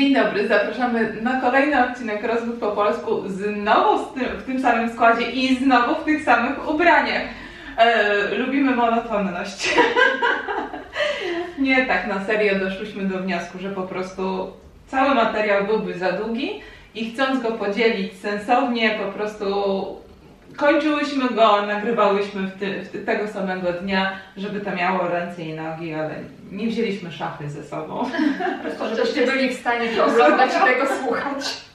Dzień dobry, zapraszamy na kolejny odcinek Rozwód po polsku znowu w tym, samym składzie i znowu w tych samych ubraniach. E, lubimy monotonność. Nie tak na serio doszliśmy do wniosku, że po prostu cały materiał byłby za długi i chcąc go podzielić sensownie, po prostu kończyłyśmy go, nagrywałyśmy w ty, w ty, tego samego dnia, żeby to miało ręce i nogi, ale nie wzięliśmy szafy ze sobą. Po prostu, żebyście byli w stanie to oglądać i tego słuchać.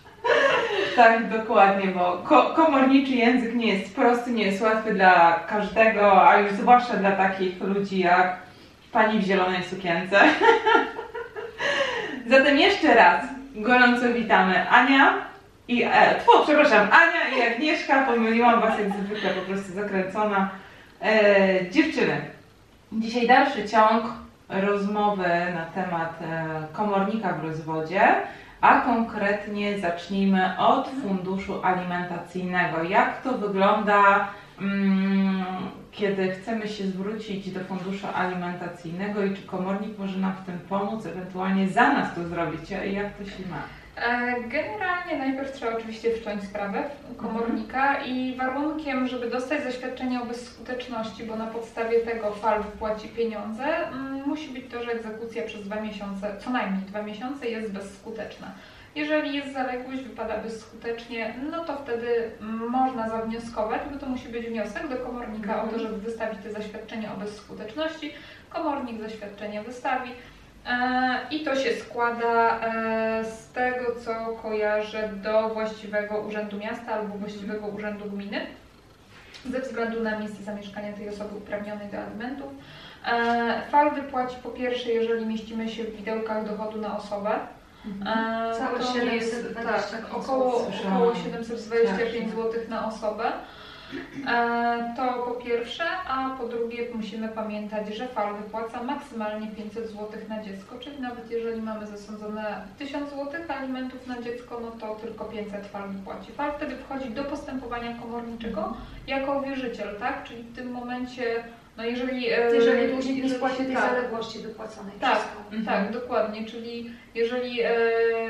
Tak, dokładnie, bo ko komorniczy język nie jest prosty, nie jest łatwy dla każdego, a już zwłaszcza dla takich ludzi jak pani w zielonej sukience. Zatem jeszcze raz gorąco witamy Ania i e, tfu, przepraszam, Ania i Agnieszka, pomyliłam was jak zwykle, po prostu zakręcona. E, dziewczyny, dzisiaj dalszy ciąg rozmowy na temat e, komornika w rozwodzie, a konkretnie zacznijmy od funduszu alimentacyjnego. Jak to wygląda, mm, kiedy chcemy się zwrócić do funduszu alimentacyjnego i czy komornik może nam w tym pomóc, ewentualnie za nas to zrobić, a jak to się ma? E, Generalnie najpierw trzeba oczywiście wszcząć sprawę komornika i warunkiem, żeby dostać zaświadczenie o bezskuteczności, bo na podstawie tego FAL wypłaci pieniądze, mm, musi być to, że egzekucja przez dwa miesiące, co najmniej dwa miesiące jest bezskuteczna. Jeżeli jest zaległość, wypada bezskutecznie, no to wtedy można zawnioskować, bo to musi być wniosek do komornika o to, żeby wystawić te zaświadczenie o bezskuteczności. Komornik zaświadczenie wystawi. E, I to się składa e, z tego, co kojarzę do właściwego urzędu miasta albo właściwego urzędu gminy ze względu na miejsce zamieszkania tej osoby uprawnionej do alimentów. E, FAL wypłaci po pierwsze, jeżeli mieścimy się w widełkach dochodu na osobę. E, Całe to 725 jest, tak, zł. około, około 725 Tak. zł na osobę. E, To po pierwsze, a po drugie musimy pamiętać, że FAL wypłaca maksymalnie 500 zł na dziecko, czyli nawet jeżeli mamy zasądzone 1000 zł alimentów na dziecko, no to tylko 500 FAL wypłaci. FAL wtedy wchodzi do postępowania komorniczego jako wierzyciel, tak? Czyli w tym momencie, no jeżeli... e, Jeżeli dłużnik nie spłaci tej tak. zaległości wypłaconej Tak, KOM. Mhm. tak, dokładnie. Czyli jeżeli, e,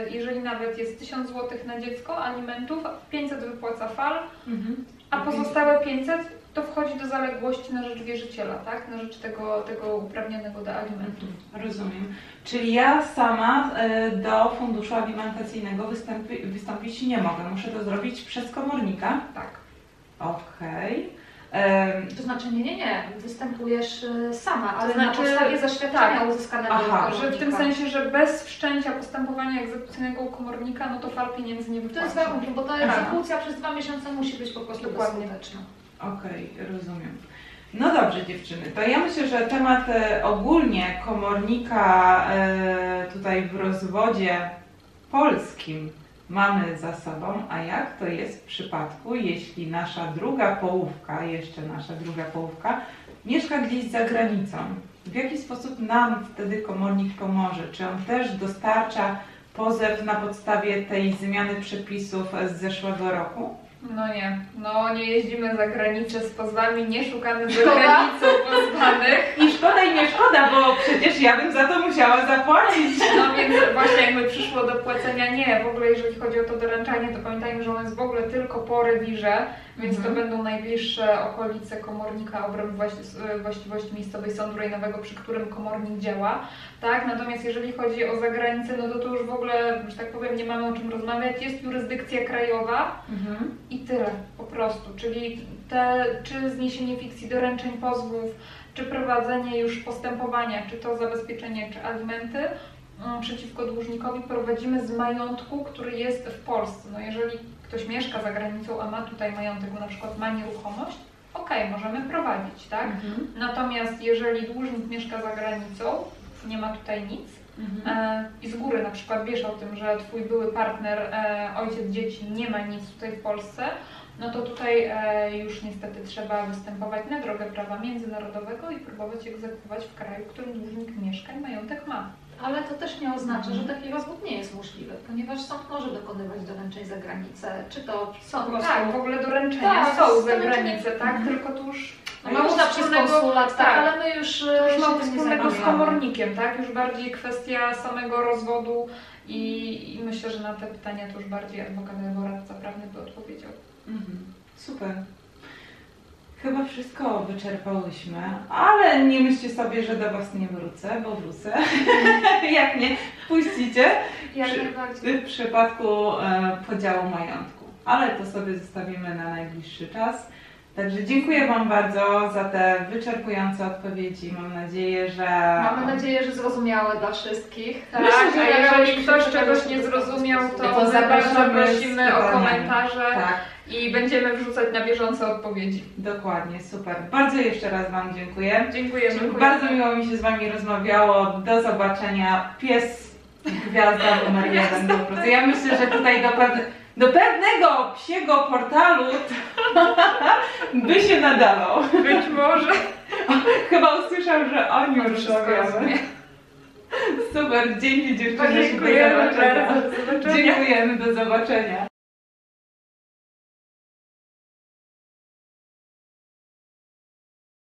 jeżeli nawet jest 1000 zł na dziecko alimentów, 500 wypłaca FAL, Mhm. a pozostałe 500 to wchodzi do zaległości na rzecz wierzyciela, tak? Na rzecz tego, tego uprawnionego do alimentów. Rozumiem. Czyli ja sama e, do funduszu alimentacyjnego wystąpi, wystąpić nie mogę. Muszę to zrobić przez komornika. Tak. Okej. Em, To znaczy nie, nie, nie, występujesz y, sama, ale znaczy- na podstawie zaświadczenia tak. uzyskanego Aha. Że w tym sensie, że bez wszczęcia postępowania egzekucyjnego u komornika, no to fal pieniędzy nie To wypłaci. jest warunkiem, bo ta egzekucja przez dwa miesiące musi być po prostu Dokładnie. bezskuteczna. Okej, rozumiem. No dobrze dziewczyny, to ja myślę, że temat e, ogólnie komornika e, tutaj w rozwodzie polskim mamy za sobą, a jak to jest w przypadku, jeśli nasza druga połówka, jeszcze nasza druga połówka, mieszka gdzieś za granicą? W jaki sposób nam wtedy komornik pomoże? Czy on też dostarcza pozew na podstawie tej zmiany przepisów z zeszłego roku? No nie, no nie jeździmy za granicę z pozwami, nie szukamy za Szkoda. granicą pozwanych. I szkoda i nie szkoda, bo przecież ja bym za to musiała zapłacić. No więc właśnie jakby przyszło do płacenia, nie, w ogóle jeżeli chodzi o to doręczanie, to pamiętajmy, że ono jest w ogóle tylko po rewirze, więc Mhm. to będą najbliższe okolice komornika obręb właści- właściwości miejscowej Sądu Rejonowego, przy którym komornik działa, tak? Natomiast jeżeli chodzi o zagranicę, no to tu już w ogóle, że tak powiem, nie mamy o czym rozmawiać, jest jurysdykcja krajowa, i tyle, po prostu. Czyli te, czy zniesienie fikcji doręczeń pozwów, czy prowadzenie już postępowania, czy to zabezpieczenie, czy alimenty mm, przeciwko dłużnikowi prowadzimy z majątku, który jest w Polsce. No jeżeli ktoś mieszka za granicą, a ma tutaj majątek, bo na przykład ma nieruchomość, okej, możemy prowadzić, tak? Mhm. Natomiast jeżeli dłużnik mieszka za granicą, nie ma tutaj nic, Mhm. E, i z góry na przykład wiesz o tym, że twój były partner, e, ojciec dzieci nie ma nic tutaj w Polsce, no to tutaj e, już niestety trzeba występować na drogę prawa międzynarodowego i próbować egzekwować w kraju, w którym dłużnik mieszka i majątek ma. Ale to też nie oznacza, Mhm. że taki rozwód nie jest możliwy, ponieważ sąd może dokonywać doręczeń za granicę, czy to są po prostu... Tak, w ogóle doręczenia Tak, są za granicę, tak? Mhm. Tylko tu już mało wspólnego- konsulat, tak, tak. ale my już, To już się mało wspólnego z komornikiem, tak? Już bardziej kwestia samego rozwodu i, i myślę, że na te pytania to już bardziej adwokat albo radca prawny by odpowiedział. Mhm. Super. Chyba wszystko wyczerpałyśmy, ale nie myślcie sobie, że do Was nie wrócę, bo wrócę. Jak nie, puścicie Jak Przy- najbardziej. w przypadku e, podziału majątku. Ale to sobie zostawimy na najbliższy czas. Także dziękuję Wam bardzo za te wyczerpujące odpowiedzi. Mam nadzieję, że. Mamy nadzieję, że zrozumiałe dla wszystkich. Tak, Myślę, że a jeżeli ktoś czegoś nie zrozumiał, to, To zapraszamy prosimy o komentarze Tak, i będziemy wrzucać na bieżąco odpowiedzi. dokładnie, super. Bardzo jeszcze raz Wam dziękuję. Dziękujemy. Bardzo miło mi się z Wami rozmawiało. Do zobaczenia. Pies gwiazda numer jeden. Ja myślę, że tutaj do, do pewnego psiego portalu by się nadawał. Być może. Chyba usłyszał, że o nim Może wszystko rozmawiamy. rozumie. Super, dzięki dziewczyny. Dziękujemy bardzo. Dziękujemy, do zobaczenia.